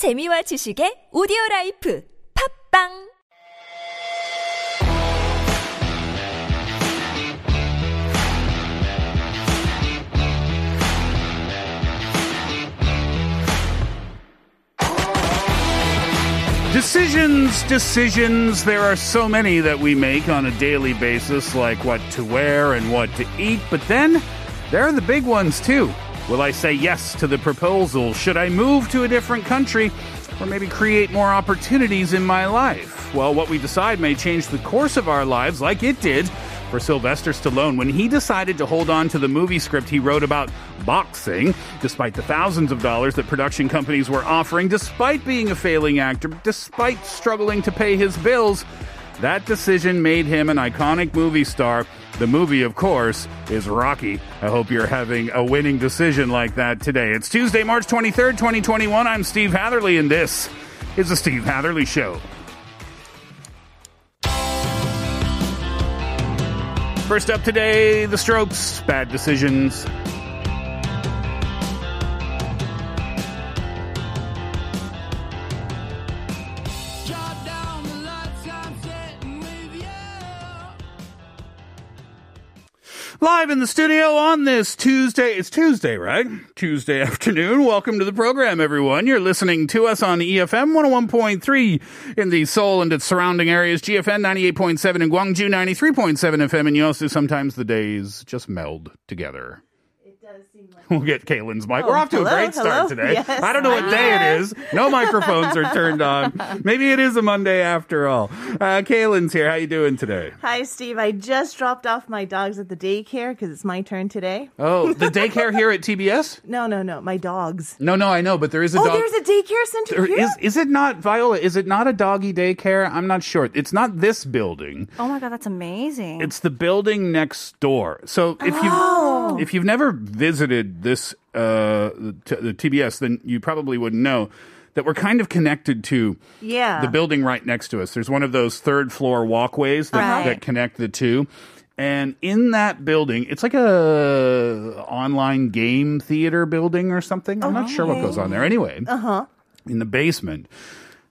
재미와 지식의 오디오 라이프 팝빵 Decisions, decisions. There are so many that we make on a daily basis, like what to wear and what to eat. But then there are the big ones too. Will I say yes to the proposal? Should I move to a different country? Or maybe create more opportunities in my life? Well, what we decide may change the course of our lives, like it did for Sylvester Stallone when he decided to hold on to the movie script he wrote about boxing, despite the thousands of dollars that production companies were offering, despite being a failing actor, despite struggling to pay his bills. That decision made him an iconic movie star. The movie, of course, is Rocky. I hope you're having a winning decision like that today. It's Tuesday, March 23rd, 2021. I'm Steve Hatherley, and this is The Steve Hatherley Show. First up today, the strokes, bad decisions. Live in the studio on this Tuesday. It's Tuesday, right? Tuesday afternoon. Welcome to the program, everyone. You're listening to us on EFM 101.3 in the Seoul and its surrounding areas, GFN 98.7 in Gwangju 93.7 FM, and you also sometimes the days just meld together. We'll get Kaylin's mic. We're off to Oh, hello, a great start hello. today. Yes, I don't know what day it is. No microphones are turned on. Maybe it is a Monday after all. Uh, Kaylin's here. How are you doing today? Hi, Steve. I just dropped off my dogs at the daycare because it's my turn today. Oh, the daycare here at TBS? No, no, no, my dogs. No, no, I know, but there is a Oh, dog. there's a daycare center There here. is is it not Viola? Is it not a doggy daycare? I'm not sure. It's not this building. Oh my god, that's amazing. It's the building next door. So if you Oh. if you've never visited this uh, t- the TBS, then you probably wouldn't know that we're kind of connected to yeah. the building right next to us. There's one of those third floor walkways that, Right. that connect the two. And in that building, it's like a online game theater building or something. I'm not sure what goes on there. Anyway, Uh-huh. in the basement,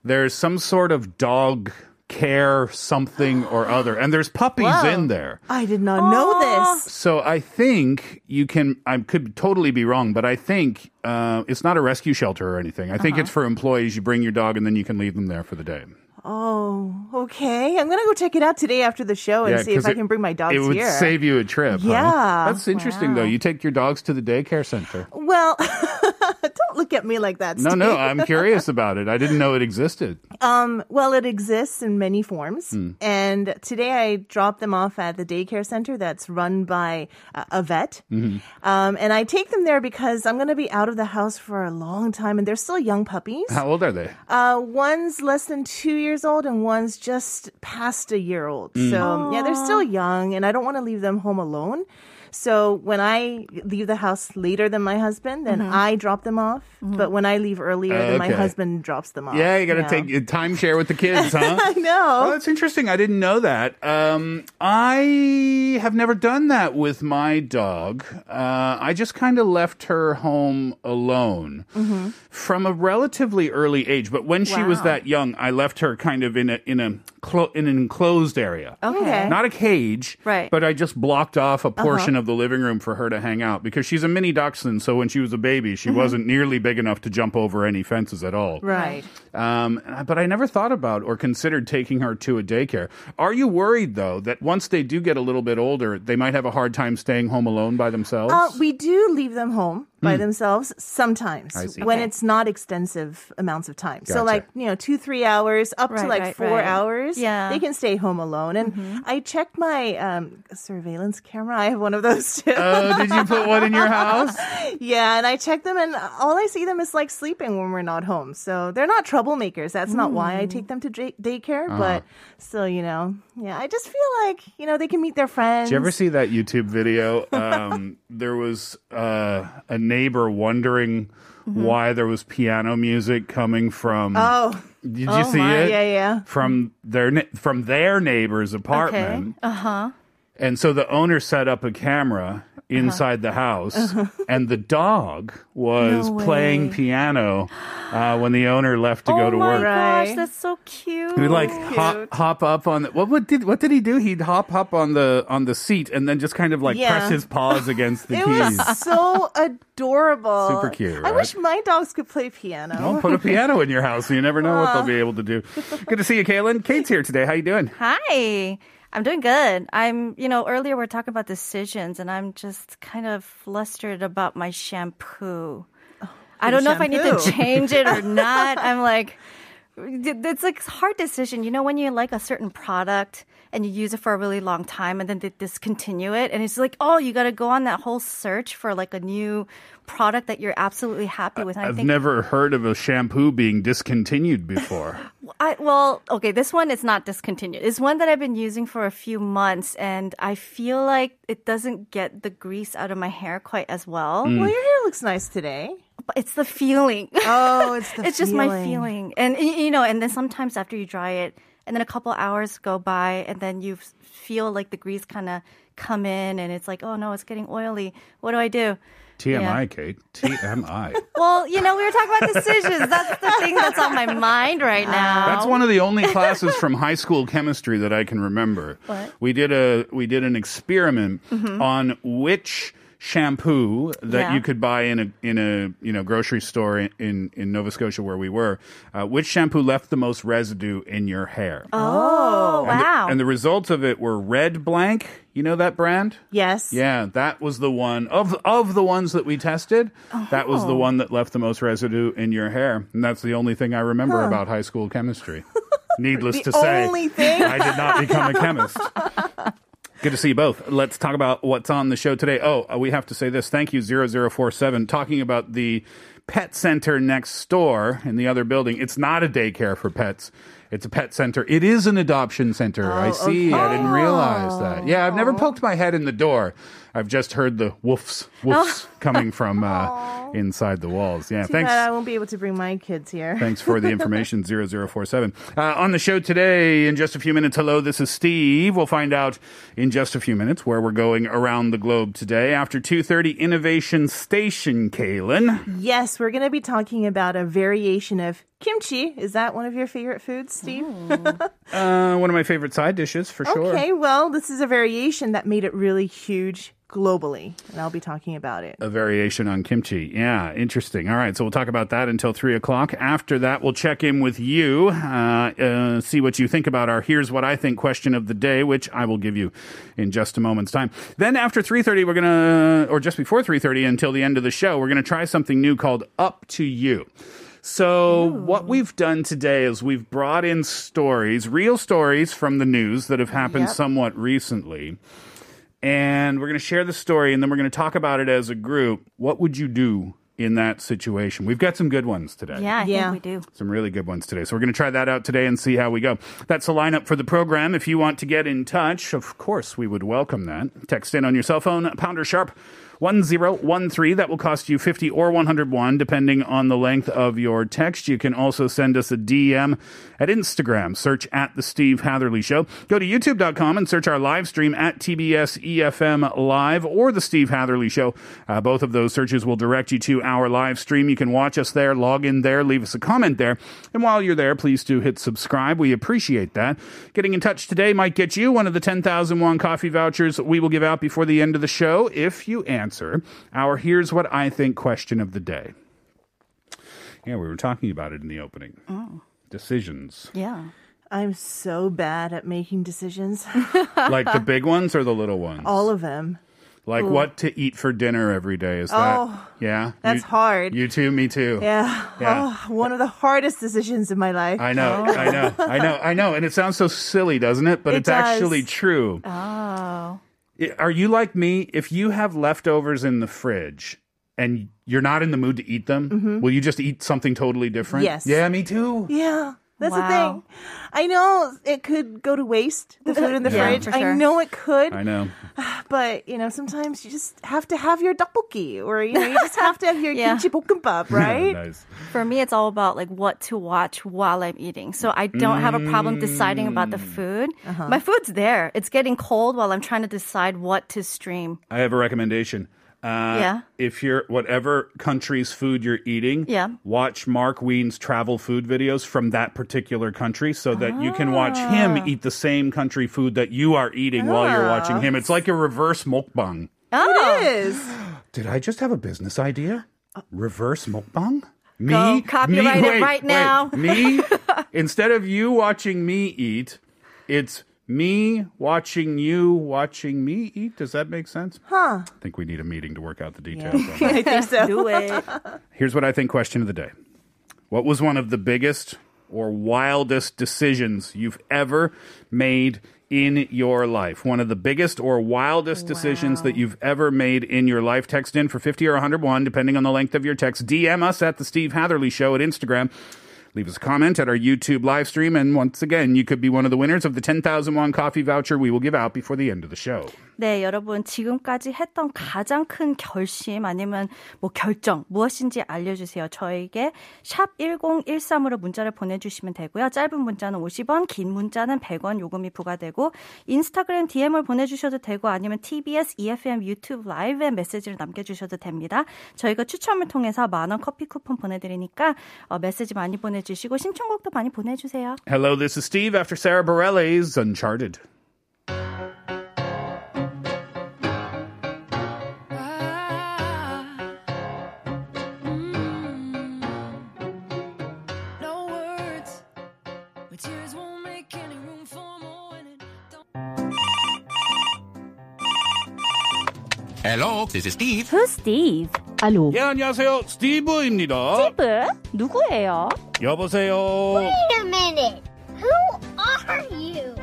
there's some sort of dog care something or other, and there's puppies Wow. in there. I did not know this. So I think you can. I could totally be wrong, but I think uh, it's not a rescue shelter or anything. I think Uh-huh. it's for employees. You bring your dog, and then you can leave them there for the day. Oh, okay. I'm gonna go check it out today after the show and see if I it- can bring my dogs It would here. save you a trip. huh? Yeah. that's interesting though. You take your dogs to the daycare center. well, don't look at me like that. No, Steve. no, I'm curious about it. I didn't know it existed. Um, well, it exists in many forms. Hmm. And today I dropped them off at the daycare center that's run by uh, a vet. Mm-hmm. Um, and I take them there because I'm going to be out of the house for a long time and they're still young puppies. How old are they? Uh, one's less than two years old and one's just past a year old. So um, yeah, they're still young and I don't want to leave them home alone. So when I leave the house later than my husband, then I drop them off. But when I leave earlier, then my husband drops them off. Yeah, you got to take a timeshare with the kids, huh? I know. Oh, that's interesting. I didn't know that. Um, I have never done that with my dog. Uh, I just kind of left her home alone from a relatively early age. But when she was that young, I left her kind of in a in a clo- in an enclosed area. Okay. Not a cage, Right. But I just blocked off a portion of the living room for her to hang out because she's a mini dachshund. So when she was a baby, she wasn't nearly big enough to jump over any fences at all. Right. Um, but I never thought about or considered taking her to a daycare. Are you worried though that once they do get a little bit older, they might have a hard time staying home alone by themselves? Uh, we do leave them home by themselves sometimes. I see. when Okay. it's not extensive amounts of time. Gotcha. So like, you know, two, three hours up to like right, four right. hours. Yeah. They can stay home alone. And I checked my um, surveillance camera. I have one of those too. oh, did you put one in your house? yeah. And I checked them and all I see them is like sleeping when we're not home. So they're not troublemakers. That's not why I take them to day- daycare. Uh-huh. But still, you know, yeah, I just feel like, you know, they can meet their friends. Did you ever see that YouTube video? Um, there was uh, a neighbor wondering why there was piano music coming from. Oh. did you oh see my, it? Yeah, yeah. From their from their neighbor's apartment. Uh huh. And so the owner set up a camera inside the house, and the dog was No way. playing piano uh, when the owner left to oh go to my work. gosh, Right. that's so cute. He would like hop, hop up on the, what, what did what did he do? He'd hop up on the on the seat and then just kind of like Yeah. press his paws against the It keys. was so adorable. Super cute, I right? wish my dogs could play piano. Well, put a piano in your house. You never know what they'll be able to do. Good to see you, Kaylin. Kate's here today. How you doing? Hi. I'm doing good. I'm, you know, earlier we are talking about decisions and I'm just kind of flustered about my shampoo. Oh, I don't know if I need to change it or not. I'm like, it's like a hard decision. You know, when you like a certain product and you use it for a really long time and then they discontinue it, and it's like, oh, you got to go on that whole search for like a new product that you're absolutely happy with. And I I've think never heard of a shampoo being discontinued before. I, well, okay, this one is not discontinued. It's one that I've been using for a few months, and I feel like it doesn't get the grease out of my hair quite as well. Mm. Well, your hair looks nice today. But it's the feeling. Oh, it's the it's just my feeling. And, you know, and then sometimes after you dry it, and then a couple hours go by, and then you feel like the grease kind of come in, and it's like, oh no, it's getting oily. What do I do? TMI, Yeah. Kate. TMI. Well, you know, we were talking about decisions. That's the thing that's on my mind right now. That's one of the only classes from high school chemistry that I can remember. What? We did a we did an experiment mm-hmm. on which shampoo that Yeah. you could buy in a in a you know grocery store in in Nova Scotia where we were. Uh, which shampoo left the most residue in your hair? Oh, And the- wow. and the results of it were Red Blank. You know that brand? Yes. Yeah, that was the one of of the ones that we tested. That was the one that left the most residue in your hair, and that's the only thing I remember about high school chemistry. Needless The to say, only thing? I did not become a chemist. Good to see you both. Let's talk about what's on the show today. Oh, uh, we have to say this. Thank you, 0047, talking about the pet center next door in the other building. It's not a daycare for pets. It's a pet center. It is an adoption center. I see. I didn't realize that. Yeah, I've never poked my head in the door. I've just heard the woofs, woofs coming from uh, inside the walls. Yeah, Too thanks. bad I won't be able to bring my kids here. Thanks for the information, 0047. Uh, on the show today, in just a few minutes, hello, this is Steve. We'll find out in just a few minutes where we're going around the globe today. After 2.30, Innovation Station, Kaylin. Yes, we're going to be talking about a variation of kimchi. Is that one of your favorite foods, Steve? Uh, one of my favorite side dishes, for sure. Okay, well, this is a variation that made it really huge globally, and I'll be talking about it. A variation on kimchi. Yeah, interesting. All right, so we'll talk about that until 3 o'clock. After that, we'll check in with you, uh, uh, see what you think about our Here's What I Think question of the day, which I will give you in just a moment's time. Then after 3.30, we're going to, or just before 3.30 until the end of the show, we're going to try something new called Up to You. So, what we've done today is we've brought in stories, real stories from the news that have happened Yep. somewhat recently and we're going to share the story and then we're going to talk about it as a group. What would you do in that situation? We've got some good ones today. yeah, I Yeah. think we do. Some really good ones today. So we're going to try that out today and see how we go. That's the lineup for the program. If you want to get in touch, of course, we would welcome that. Text in on your cell phone, pounder sharp 1013. That will cost you 50 or 101, depending on the length of your text. You can also send us a DM at Instagram. Search at The Steve Hatherley Show. Go to youtube.com and search our live stream at TBS EFM Live or The Steve Hatherley Show. Uh, both of those searches will direct you to our live stream. You can watch us there, log in there, leave us a comment there. And while you're there, please do hit subscribe. We appreciate that. Getting in touch today might get you one of the 10,000 won coffee vouchers we will give out before the end of the show if you answer our Here's What I Think question of the day. Yeah, we were talking about it in the opening. Oh. Decisions. Yeah. I'm so bad at making decisions. like the big ones or the little ones? All of them. Like what to eat for dinner every day. Is that? Oh, yeah. that's You- hard. You too, me too. Yeah. Yeah. Oh, one of the hardest decisions in my life. I know, I know, I know, I know. And it sounds so silly, doesn't it? But It it's actually true. Oh. Are you like me? If you have leftovers in the fridge and you're not in the mood to eat them, mm-hmm. will you just eat something totally different? Yes. Yeah, me too. yeah. That's the thing. I know it could go to waste, the food in the Yeah, fridge. for I know it could, I know. but you know, sometimes you just have to have your tteokbokki, or you know, you just have to have your Yeah. kimchi bokkeumbap, right? nice. For me, it's all about like what to watch while I'm eating. So I don't have a problem deciding about the mm. food. Uh-huh. My food's there. It's getting cold while I'm trying to decide what to stream. I have a recommendation. Uh, Yeah. If you're whatever country's food you're eating, Yeah. watch Mark Wiens' travel food videos from that particular country, so that you can watch him Ah. eat the same country food that you are eating while you're watching him. It's like a reverse mukbang. Oh, It is. Did I just have a business idea? Reverse mukbang? Me, Go copyright it right now. me, instead of you watching me eat, it's me watching you watching me eat. Does that make sense? Huh. I think we need a meeting to work out the details. on that. I think so. do it. Here's what I think question of the day. What was one of the biggest or wildest decisions you've ever made in your life? One of the biggest or wildest decisions that you've ever made in your life. Text in for 50 or 101, depending on the length of your text. DM us at The Steve Hatherley Show at Instagram. Leave us a comment at our YouTube live stream. And once again, you could be one of the winners of the 10,000 won coffee voucher we will give out before the end of the show. 네, 여러분 지금까지 했던 가장 큰 결심 아니면 뭐 결정 무엇인지 알려주세요. 저에게 샵 1013으로 문자를 보내주시면 되고요. 짧은 문자는 50원, 긴 문자는 100원 요금이 부과되고 인스타그램 DM을 보내주셔도 되고 아니면 TBS EFM 유튜브 라이브에 메시지를 남겨주셔도 됩니다. 저희가 추첨을 통해서 만원 커피 쿠폰 보내드리니까 어, 메시지 많이 보내 보내주시고 신청곡도 많이 보내주세요. Hello, this is Steve after Sara Bareilles' Uncharted. Hello, this is Steve. Who's Steve? 알로. 예, 안녕하세요. 스티브입니다. 스티브? 누구예요? 여보세요. Wait a minute. Who are you?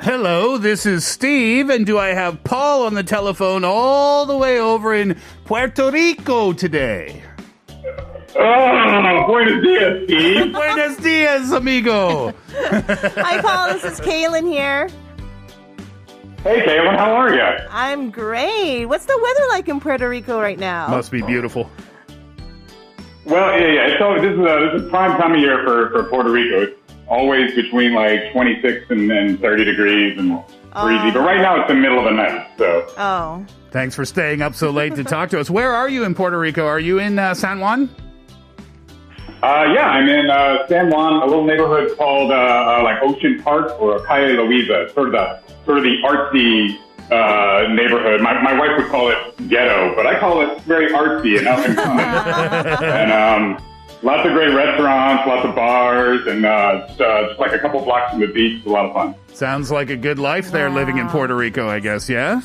Hello, this is Steve, and do I have Paul on the telephone all the way over in Puerto Rico today? Oh, buenos dias, Steve. Buenos dias, amigo. Hi, Paul. This is Kaylin here. Hey, Caitlin, how are you? I'm great. What's the weather like in Puerto Rico right now? Must be beautiful. Well, yeah, yeah. So this is a, this is prime time of year for, for Puerto Rico. It's always between like 26 and, and 30 degrees and breezy. But right now it's the middle of the night, so Oh, Thanks for staying up so late to talk to us. Where are you in Puerto Rico? Are you in uh, San Juan? Uh, yeah, I'm in uh, San Juan, a little neighborhood called uh, uh, like Ocean Park or Calle Loíza. It's sort of the sort of the artsy uh, neighborhood. My, my wife would call it ghetto, but I call it very artsy and up and coming. and um, lots of great restaurants, lots of bars, and uh, just, uh, just like a couple blocks from the beach. It's a lot of fun. Sounds like a good life there living in Puerto Rico, I guess, yeah?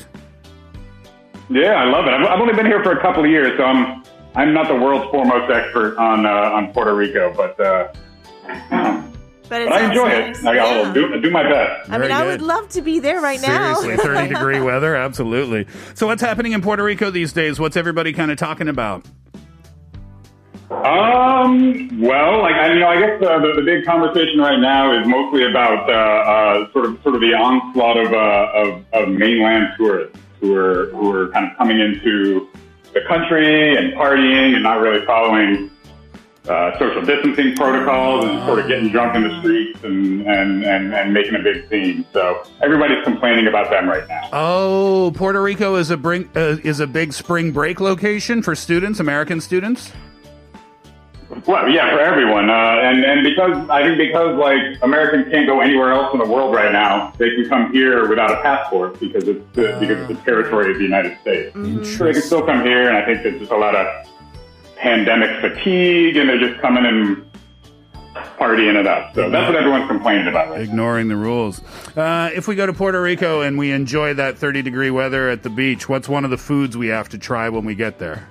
Yeah, I love it. I've, I've only been here for a couple of years, so I'm I'm not the world's foremost expert on uh, on Puerto Rico, but uh, but, but I enjoy nice. it. I got Yeah. do, do my best. I mean, Very I would love to be there right now. Seriously, 30 degree weather, absolutely. So, what's happening in Puerto Rico these days? What's everybody kind of talking about? Um, well, like I, you know, I guess uh, the, the big conversation right now is mostly about uh, uh, sort of sort of the onslaught of, uh, of of mainland tourists who are who are kind of coming into the country and partying and not really following uh, social distancing protocols and sort of getting drunk in the streets and, and, and, and making a big scene. So everybody's complaining about them right now. Oh, Puerto Rico is a bring, uh, is a big spring break location for students, American students. Well, yeah, for everyone, uh, and and because I think because like Americans can't go anywhere else in the world right now, they can come here without a passport because it's the, because it's the territory of the United States. So they can still come here, and I think there's just a lot of pandemic fatigue, and they're just coming and partying it up. So that's what everyone's complaining about. Right? Ignoring the rules. Uh, if we go to Puerto Rico and we enjoy that 30 degree weather at the beach, what's one of the foods we have to try when we get there?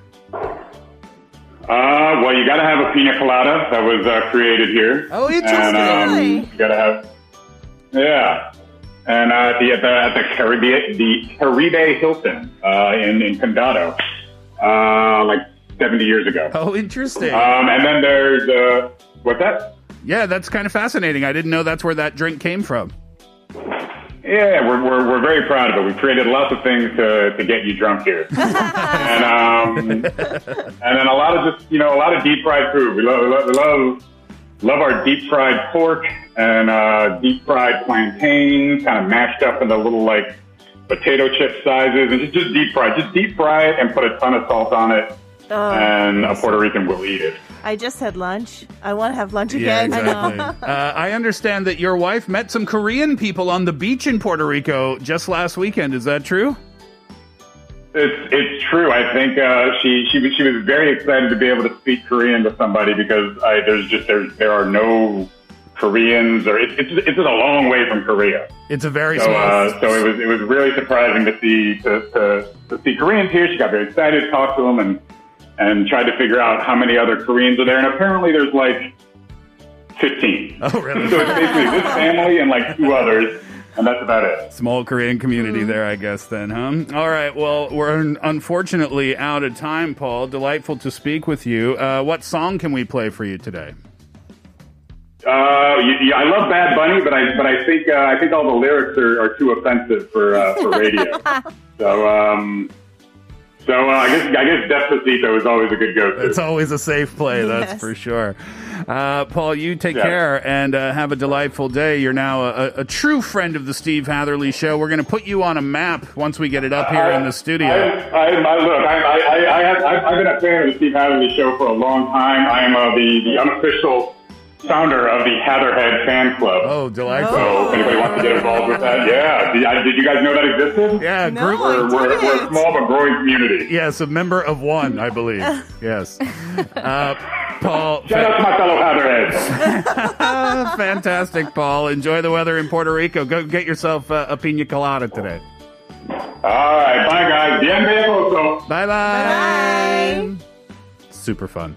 Uh, well, you got to have a pina colada that was uh, created here. Oh, And, um, you got to have, yeah. And uh, the, at the at the Caribe the Caribe Hilton uh, in in Condado, uh, like seventy years ago. Oh, interesting. Um, and then there's uh, what's that? Yeah, that's kind of fascinating. I didn't know that's where that drink came from. Yeah, we're, we're, we're very proud of it. We've created lots of things to, to get you drunk here. and, um, and then a lot of just, you know, a lot of deep fried food. We love, we love, we love, love our deep fried pork and uh, deep fried plantains, kind of mashed up into little like potato chip sizes and just, just deep fried. Just deep fry it and put a ton of salt on it. and a Puerto Rican will eat it. I just had lunch. I want to have lunch Yeah, again. exactly. uh, I understand that your wife met some Korean people on the beach in Puerto Rico just last weekend. Is that true? It's it's true. I think uh, she she was- she was very excited to be able to speak Korean to somebody because I, there's just there there are no Koreans or it's it's it's just a long way from Korea. It's a very So small. uh, so it was it was really surprising to see to, to to see Koreans here. She got very excited, talked to them, and and tried to figure out how many other Koreans are there. And apparently there's like fifteen. oh, really? So it's basically this family and like two others, and that's about it. Small Korean community there, I guess, then, huh? All right. Well, we're unfortunately out of time, Paul. Delightful to speak with you. Uh, what song can we play for you today? Uh, yeah, I love Bad Bunny, but I but I think uh, I think all the lyrics are, are too offensive for uh, for radio. so um, so uh, I guess I guess Despacito is always a good go-to. It's always a safe play, that's Yes. for sure. Uh, Paul, you take Yeah. care and uh, have a delightful day. You're now a, a true friend of the Steve Hatherley Show. We're going to put you on a map once we get it up here in the studio. I, I, I look, I, I, I, I have, I've I've been a fan of the Steve Hatherley show for a long time. I am uh, the the unofficial founder of the Hatherhead fan club. oh, delightful. So if anybody wants to get involved with that, yeah. Did, did you guys know that existed? Yeah, No, group. We're, we're, we're a small but growing community. Yes, a member of one, I believe. Yes. Uh, Paul, Shout out to my fellow Hatherheads. fantastic, Paul. Enjoy the weather in Puerto Rico. Go get yourself uh, a pina colada today. All right, bye guys. Bienvenido. Bye bye. Super fun.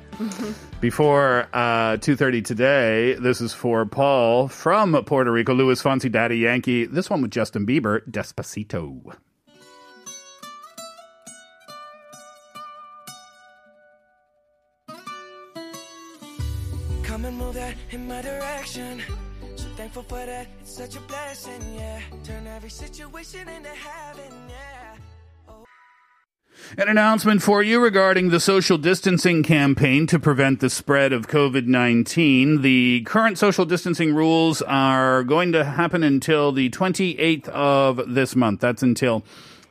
Before uh, 2.30 today, this is for Paul from Puerto Rico, Luis Fonsi, Daddy Yankee. This one with Justin Bieber, Despacito. Come and move that in my direction. So thankful for that. It's such a blessing, yeah. Turn every situation into heaven, yeah. An announcement for you regarding the social distancing campaign to prevent the spread of COVID 19. The current social distancing rules are going to happen until the 28th of this month. That's until.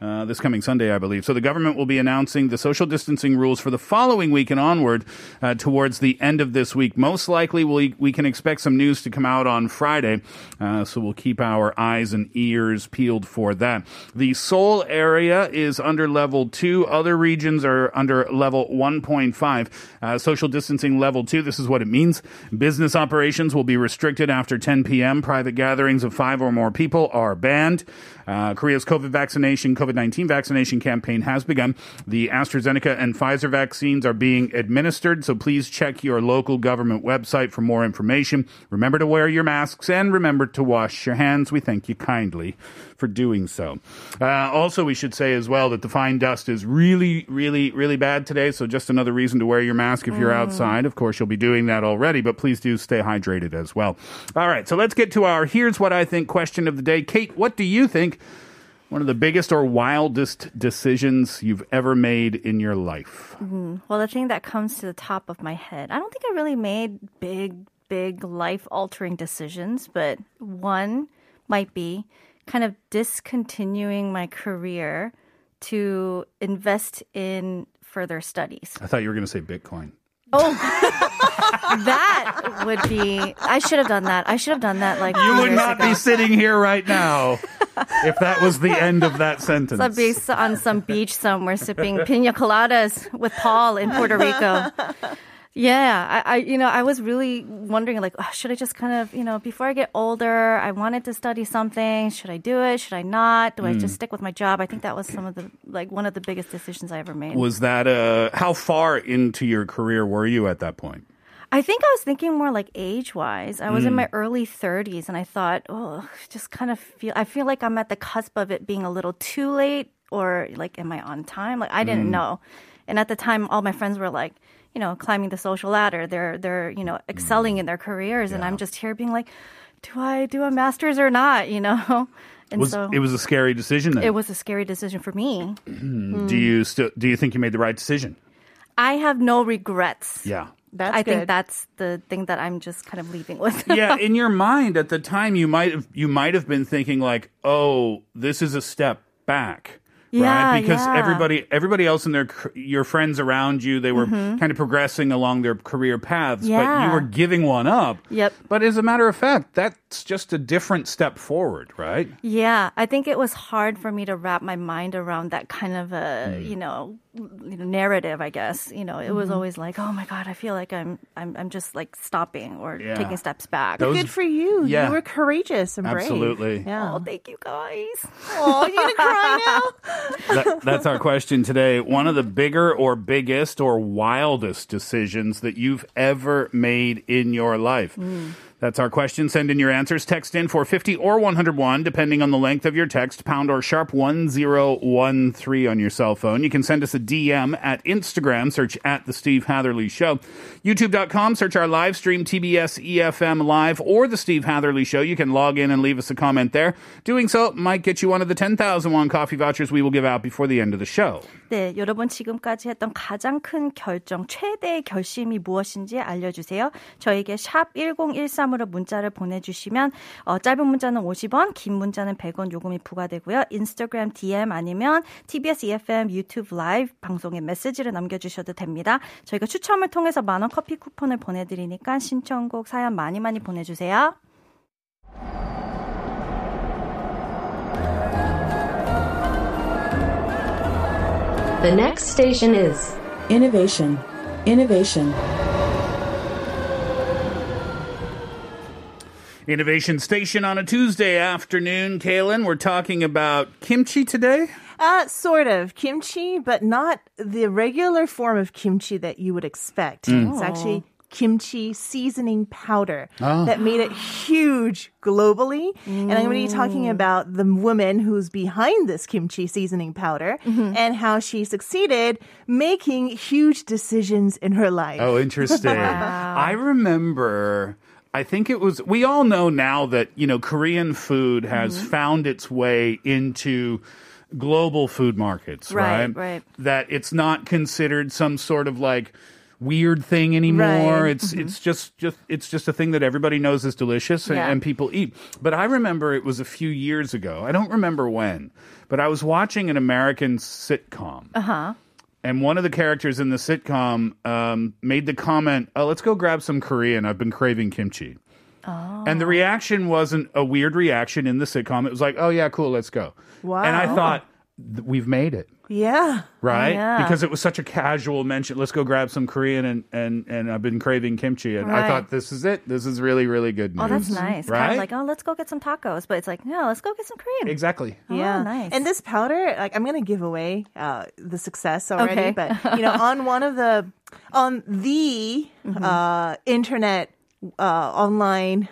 Uh, this coming Sunday, I believe. So the government will be announcing the social distancing rules for the following week and onward uh, towards the end of this week. Most likely, we, we can expect some news to come out on Friday. Uh, so we'll keep our eyes and ears peeled for that. The Seoul area is under level two. Other regions are under level 1.5. Uh, social distancing level two. This is what it means. Business operations will be restricted after 10 p.m. Private gatherings of five or more people are banned. Uh, Korea's COVID vaccination, COVID 19 vaccination campaign has begun. The AstraZeneca and Pfizer vaccines are being administered, so please check your local government website for more information. Remember to wear your masks and remember to wash your hands. We thank you kindly for doing so. Uh, also, we should say as well that the fine dust is really, really, really bad today, so just another reason to wear your mask if you're outside. Of course, you'll be doing that already, but please do stay hydrated as well. All right, so let's get to our here's what I think question of the day. Kate, what do you think? One of the biggest or wildest decisions you've ever made in your life. Mm-hmm. Well, the thing that comes to the top of my head, I don't think I really made big, big life altering decisions, but one might be kind of discontinuing my career to invest in further studies. I thought you were going to say Bitcoin. Oh, that would be, I should have done that. I should have done that like You would not ago. be sitting here right now if that was the end of that sentence. I'd be on some beach somewhere sipping pina coladas with Paul in Puerto Rico. Yeah, I, I, you know, I was really wondering, like, oh, should I just kind of, you know, before I get older, I wanted to study something. Should I do it? Should I not? Do I Hmm. just stick with my job? I think that was some of the, like, one of the biggest decisions I ever made. Was that uh how far into your career were you at that point? I think I was thinking more like age wise. I was in my early 30s and I thought, oh, just kind of feel, I feel like I'm at the cusp of it being a little too late or like, am I on time? Like, I didn't know. And at the time, all my friends were like, you know, climbing the social ladder. They're they're you know excelling mm. in their careers, and I'm just here being like, do I do a master's or not? You know, and Was, so it was a scary decision then. it was a scary decision for me. Mm. Mm. do you still do you think you made the right decision? I have no regrets. Yeah. That's I good. think that's the thing that I'm just kind of leaving with. yeah, in your mind at the time you might have you might have been thinking like, "Oh, this is a step back." Yeah, right? Because yeah. everybody everybody else in their your friends around you, they were kind of progressing along their career paths, but you Mm-hmm. Were giving one up. Yep. But as a matter of fact, that's just a different step forward, right? Yeah, I think it was hard for me to wrap my mind around that kind of a, Hmm. you know, you know, narrative, I guess. You know, it was Mm-hmm. always like, "Oh my god, I feel like I'm I'm I'm just like stopping or Yeah. taking steps back." Those- Good for you. Yeah. You were courageous and brave. Absolutely. Yeah. Oh, thank you guys. Oh, you gonna cry now? That, that's our question today. One of the bigger or biggest or wildest decisions that you've ever made in your life. That's our question. Send in your answers. Text in for 50 or 101, depending on the length of your text. Pound or sharp 1013 on your cell phone. You can send us a DM at Instagram. Search at The Steve Hatherley Show. YouTube.com. Search our live stream, TBS EFM Live or The Steve Hatherley Show. You can log in and leave us a comment there. Doing so might get you one of the 10,000 won coffee vouchers we will give out before the end of the show. 네, 여러분 지금까지 했던 가장 큰 결정, 최대의 결심이 무엇인지 알려주세요. 저에게 샵 1013 으로 문자를 보내주시면 어, 짧은 문자는 50원, 긴 문자는 100원 요금이 부과되고요. 인스타그램 DM 아니면 TBS EFM 유튜브 라이브 방송에 메시지를 남겨주셔도 됩니다. 저희가 추첨을 통해서 만원 커피 쿠폰을 보내드리니까 신청곡 사연 많이 많이 보내주세요. The next station is Innovation. Innovation. Innovation Station on a Tuesday afternoon. Kaylin, we're talking about kimchi today. Uh, sort of kimchi, but not the regular form of kimchi that you would expect. Mm. It's actually kimchi seasoning powder ah. that made it huge globally. And I'm going to be talking mm. about the woman who's behind this kimchi seasoning powder mm-hmm. and how she succeeded making huge decisions in her life. Oh, interesting. I remember. I think it was. We all know now that you know Korean food has found its way into global food markets, right? Right, right. That it's not considered some sort of like weird thing anymore. Right. It's it's just just it's just a thing that everybody knows is delicious and, Yeah. and people eat. But I remember it was a few years ago. I don't remember when, but I was watching an American sitcom. Uh huh. And one of the characters in the sitcom um, made the comment, oh, let's go grab some Korean. I've been craving kimchi. And the reaction wasn't a weird reaction in the sitcom. It was like, oh, yeah, cool, let's go. Wow. And I thought, th- we've made it, Yeah. right? Yeah. Because it was such a casual mention. Let's go grab some Korean, and, and, and I've been craving kimchi. And I thought, this is it. This is really, really good news. Oh, that's nice. Kind Right? of like, oh, let's go get some tacos. But it's like, no, let's go get some Korean. Exactly. Yeah, nice. And this powder, like I'm gonna give away uh, the success already, Okay. but you know, on one of the on the Mm-hmm. uh, internet uh, online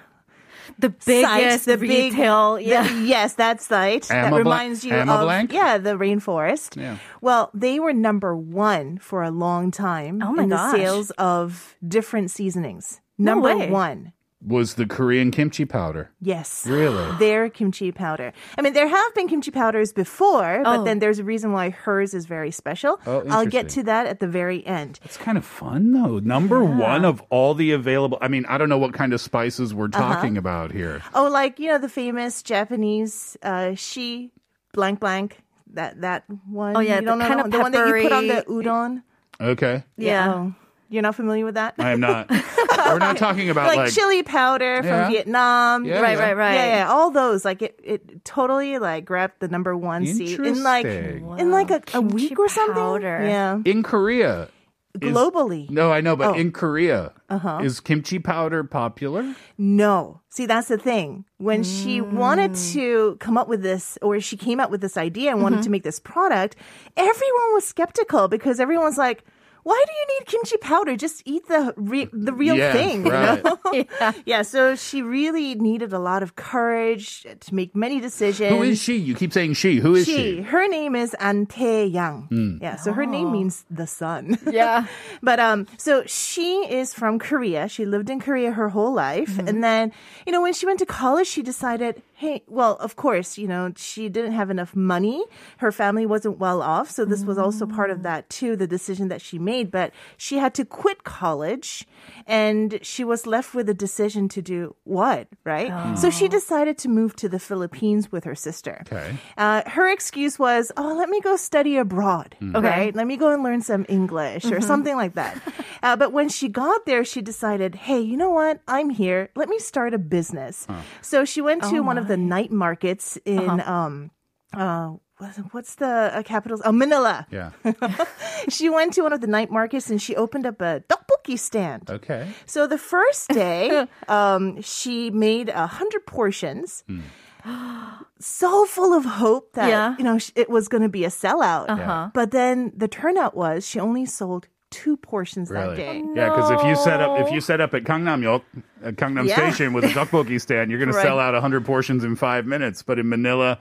the sites, biggest the big retail, the- yeah. yes, that site that Amma Bla- reminds you Amma of Blank? yeah, the rainforest. Yeah. Well, they were number one for a long time Oh my in the sales of different seasonings. Number way. one. Was the Korean kimchi powder. Yes. Really? Their kimchi powder. I mean, there have been kimchi powders before, but Oh. then there's a reason why hers is very special. Oh, I'll get to that at the very end. It's kind of fun though. Number one of all the available. I mean, I don't know what kind of spices we're Uh-huh. talking about here. Oh, like, you know, the famous Japanese uh, shi blank blank. That that one. Oh, yeah, you don't the know kind the, of the one that you put on the peppery- udon. Okay, Yeah. Oh, you're not familiar with that? I am not. we're not talking about like, like, chili powder from Vietnam. Yeah, Right, yeah. right, right. Yeah, yeah, all those. Like it, it totally like grabbed the number one seat in like Interesting. in like a, a week or something. powder. Yeah, in Korea. is- globally. no, I know, but Oh. in Korea, uh-huh. is kimchi powder popular? No. See, that's the thing. When she wanted Mm. to come up with this, or she came up with this idea and Mm-hmm. wanted to make this product, everyone was skeptical because everyone's like, why do you need kimchi powder? Just eat the re- the real Yeah, thing. you know? yeah. So she really needed a lot of courage to make many decisions. Who is she? You keep saying she. Who is she? Her name is An Tae Yang. Mm. Yeah, so her name means the sun. Yeah. but um, so she is from Korea. She lived in Korea her whole life, and then you know when she went to college, she decided, hey, well, of course, you know she didn't have enough money. Her family wasn't well off, so this was also part of that too. The decision that she made, but she had to quit college, and she was left with a decision to do what, right? So she decided to move to the Philippines with her sister. Okay. Uh, her excuse was, "Oh, let me go study abroad, right? Let me go and learn some English or something like that." Uh, but when she got there, she decided, "Hey, you know what? I'm here. Let me start a business." So she went to one of the night markets in um, uh, what's- what's the uh, capital? Oh, Manila. Yeah. She went to one of the night markets and she opened up a tteokbokki stand. Okay. So the first day, um, she made a hundred portions. So full of hope that Yeah. you know it was going to be a sellout, Uh-huh. but then the turnout was she only sold two portions that Really? day. Yeah, because if you set up if you set up at Gangnam-yok, at Gangnam Yeah. Station with a tteokbokki stand, you're going to sell out 100 portions in five minutes. But in Manila,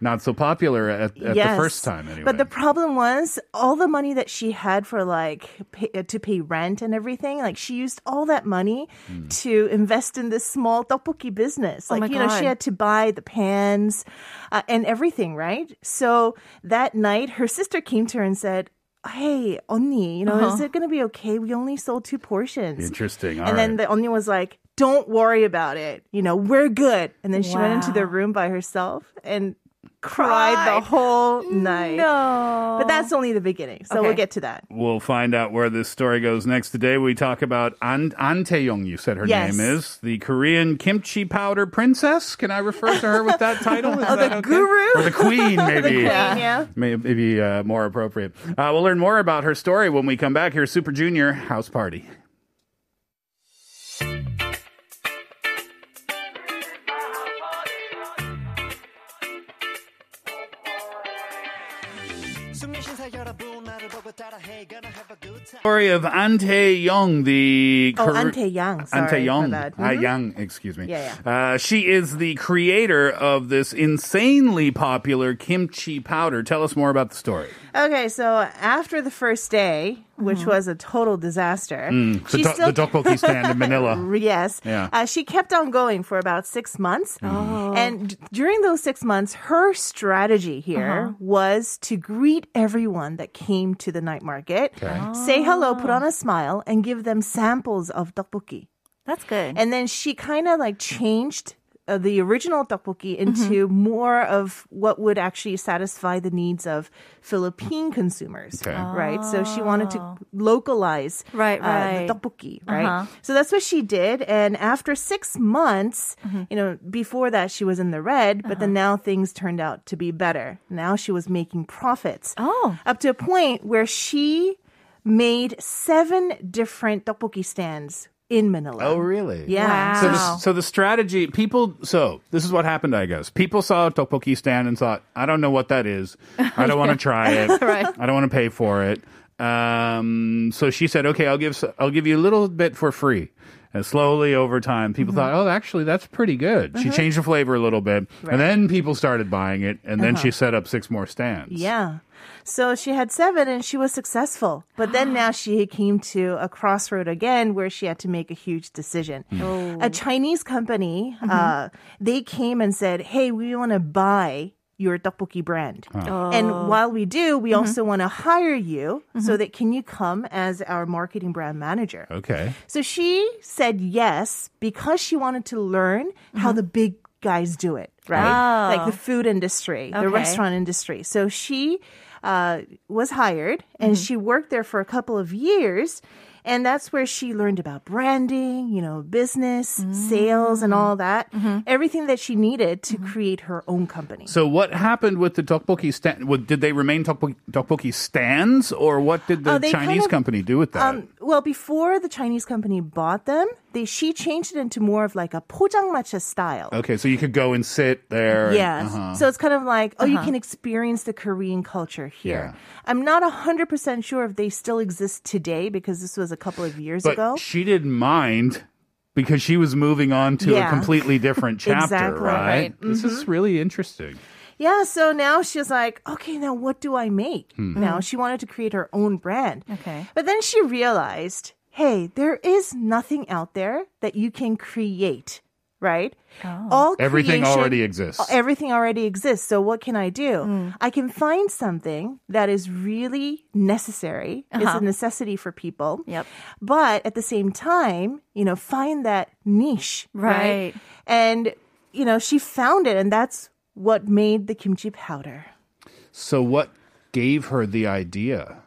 not so popular at, at the first time anyway. But the problem was all the money that she had for like pay, uh, to pay rent and everything. Like she used all that money Hmm. to invest in this small tteokbokki business. Oh Like my you know, she had to buy the pans uh, and everything, right? So that night, her sister came to her and said. Hey, 언니, you know, Uh-huh. is it going to be okay? We only sold two portions. Interesting. All and then the 언니 was like, "Don't worry about it. You know, we're good." And then she went into the room by herself and cried the whole night. No. But that's only the beginning. So we'll get to that. We'll find out where this story goes next. Today we talk about An, An Tae-young, you said her Yes. name is, the Korean kimchi powder princess. Can I refer to her with that title? Is Oh, the okay? guru? Or the queen, maybe. queen, yeah. May- Maybe uh, more appropriate. Uh, we'll learn more about her story when we come back. Here, Super Junior House Party. Story of An Tae-young, the Oh, Kor- An Tae-young. Sorry An Tae-young. for that. Ah, Mhm. Young, excuse me. Yeah, Uh, she is the creator of this insanely popular kimchi powder. Tell us more about the story. Okay, so after the first day, which was a total disaster, Mm, the, she do- still the tteokbokki stand in Manila. Yes. Yeah. Uh, she kept on going for about six months. Mm-hmm. And d- during those six months, her strategy here was to greet everyone that came to the night market, say hello, put on a smile, and give them samples of tteokbokki. That's good. And then she kind of like changed uh, the original tteokbokki into more of what would actually satisfy the needs of Philippine consumers. Okay. Right. So she wanted to localize Right, uh, the tteokbokki. Right. Uh-huh. So that's what she did. And after six months, you know, before that she was in the red, but then now things turned out to be better. Now she was making profits. Oh. Up to a point where she made seven different tteokbokki stands in Manila. Oh, really? Yeah. So the, so the strategy, people, so this is what happened, I guess. People saw a tteokbokki stand and thought, I don't know what that is. I don't want to try it. Right. I don't want to pay for it. Um, so she said, okay, I'll give, s- I'll give you a little bit for free. And slowly over time, people mm-hmm. thought, oh, actually, that's pretty good. She mm-hmm. changed the flavor a little bit. And then people started buying it. And then she uh-huh. set up six more stands. Yeah. So she had seven and she was successful. But then now she came to a crossroad again where she had to make a huge decision. Hmm. A Chinese company, mm-hmm. uh, they came and said, hey, we want to buy your tteokbokki brand. And oh. while we do, we mm-hmm. also want to hire you so mm-hmm. that can you come as our marketing brand manager? Okay. So she said yes because she wanted to learn how mm-hmm. the big guys do it, right? Oh. Like the food industry, the restaurant industry. So she uh, was hired and she worked there for a couple of years. And that's where she learned about branding, you know, business, sales, and all that. Everything that she needed to create her own company. So what happened with the tteokbokki stand? What, did they remain tteokbokki, tteokbokki stands, or what did the they Chinese kind of- company do with that? Um, well, before the Chinese company bought them, they she changed it into more of like a 포장마차 style. Okay, so you could go and sit there. Yes. Uh-huh. So it's kind of like, oh, you can experience the Korean culture here. Yeah. I'm not 100% sure if they still exist today because this was a couple of years but ago. she didn't mind because she was moving on to a Yeah. completely different chapter, Exactly. right? Right. This is really interesting. Yeah, so now she's like, okay, now what do I make? Now she wanted to create her own brand. Okay. But then she realized, hey, there is nothing out there that you can create, right? Oh. All Everything creation- already exists. Everything already exists. So what can I do? Mm. I can find something that is really necessary, It's uh-huh. a necessity for people. Yep. But at the same time, you know, find that niche, right? Right. And you know, she found it, and that's what made the kimchi powder. So, what gave her the idea?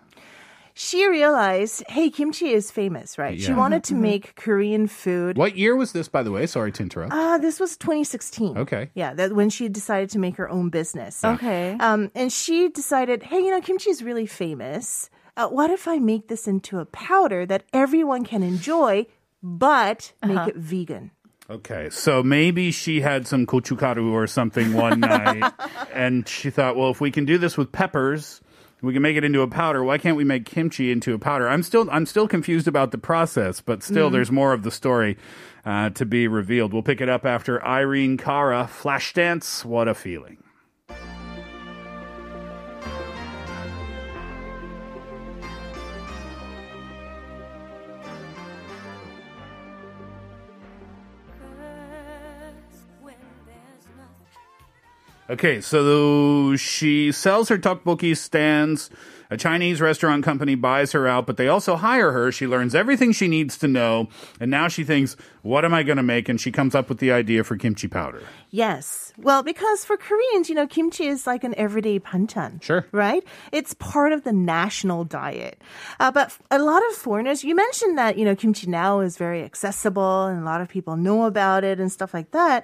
She realized, hey, kimchi is famous, right? She wanted to make Korean food. What year was this, by the way? Sorry to interrupt. Ah, this was 2016. Okay. Yeah, that when she decided to make her own business. Okay. Um, and she decided, hey, you know, kimchi is really famous. Uh, what if I make this into a powder that everyone can enjoy, but make it vegan? Okay, so maybe she had some gochugaru or something one night, and she thought, well, if we can do this with peppers, we can make it into a powder. Why can't we make kimchi into a powder? I'm still I'm still confused about the process, but still, there's more of the story uh, to be revealed. We'll pick it up after Irene Cara, Flashdance. What a feeling. Okay, so she sells her tteokbokki stands. A Chinese restaurant company buys her out, but they also hire her. She learns everything she needs to know, and now she thinks, "What am I going to make?" And she comes up with the idea for kimchi powder. Yes. Well, because for Koreans, you know, kimchi is like an everyday banchan. Sure. Right? It's part of the national diet. Uh, but a lot of foreigners, you mentioned that, you know, kimchi now is very accessible and a lot of people know about it and stuff like that.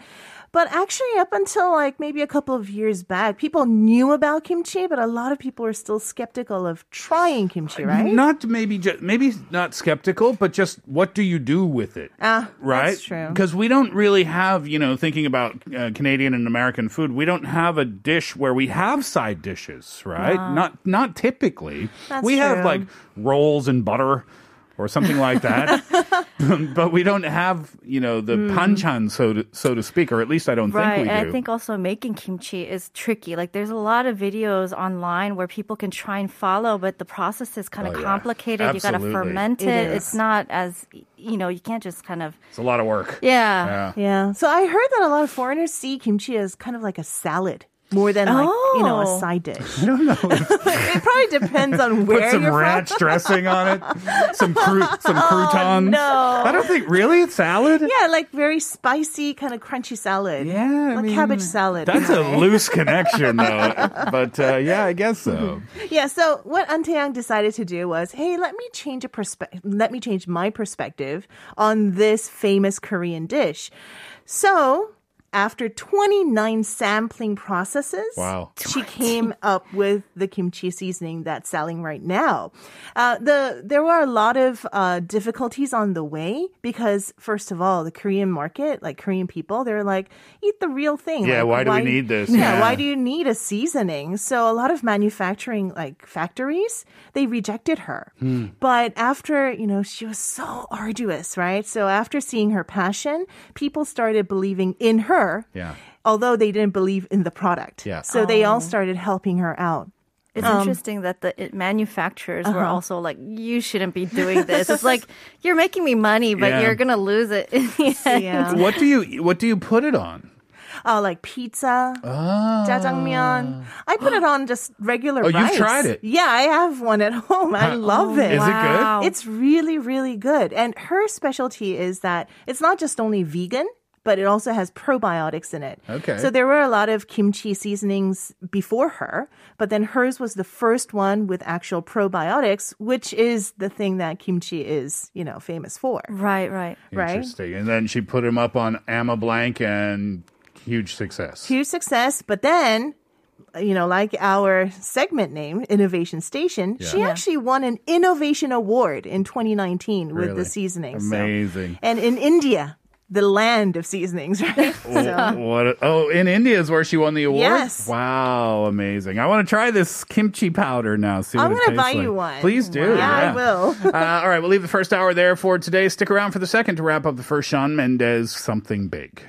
But actually, up until like maybe a couple of years back, people knew about kimchi, but a lot of people were still skeptical of trying kimchi, right? Not maybe just maybe not skeptical, but just what do you do with it? Ah, right? That's true. Because we don't really have, you know, thinking about uh, Canadian and American food, we don't have a dish where we have side dishes, right? Not not typically. That's we have like rolls and butter or something like that. but we don't have, you know, the hmm. panchan so to, so to speak, or at least I don't. Right, think we and do. I think also making kimchi is tricky. Like, there's a lot of videos online where people can try and follow, but the process is kind of Oh, yeah. complicated. You got to ferment It it. is. It's not as you know. You can't just kind of it's a lot of work. yeah. Yeah. Yeah. So I heard that a lot of foreigners see kimchi as kind of like a salad. More than like you know a Oh. side dish. I don't know. it probably depends on Put where some you're ranch from. dressing on it, some cru- some croutons. no. I don't think really it's salad. Yeah, like very spicy, kind of crunchy salad. Yeah, I like mean, cabbage salad. That's in a way. loose connection, though. but uh, yeah, I guess so. Yeah. So what Anteyang decided to do was, hey, let me change a perspective. Let me change my perspective on this famous Korean dish. So. After 29 sampling processes, Wow. she came up with the kimchi seasoning that's selling right now. Uh, the there were a lot of uh, difficulties on the way because, first of all, the Korean market, like Korean people, they're like, eat the real thing. Yeah, Like, why do we need this? Yeah, Yeah. why do you need a seasoning? So a lot of manufacturing like factories, they rejected her. Hmm. But after, you know, she was so arduous, right? So after seeing her passion, people started believing in her. Yeah. Although they didn't believe in the product. Yeah. So they all oh. started helping her out. It's um, interesting that the it, manufacturers were uh-huh. also like, "You shouldn't be doing this." it's like you're making me money, but Yeah. you're gonna lose it in the end. Yeah. What do you What do you put it on? Uh, like pizza, ah. jjajangmyeon. I put it on just regular Oh, you've tried it? Yeah, I have one at home. I love it. Is it good? It's really, really good. And her specialty is that it's not just only vegan, but it also has probiotics in it. Okay. So there were a lot of kimchi seasonings before her, but then hers was the first one with actual probiotics, which is the thing that kimchi is, you know, famous for. Right, right. Right. Interesting. And then she put him up on Amma Blank and huge success. Huge success, but then you know, like our segment name, Innovation Station, she Yeah. actually won an Innovation Award in 2019 with the seasoning. so- Amazing. And in India, the land of seasonings, right? So- What? Oh, in India is where she won the award. Yes. Wow, amazing! I want to try this kimchi powder now. See I'm gonna buy tastes you one. Please do. Yeah, I will. uh, all right, we'll leave the first hour there for today. Stick around for the second to wrap up the first Shawn Mendes something big.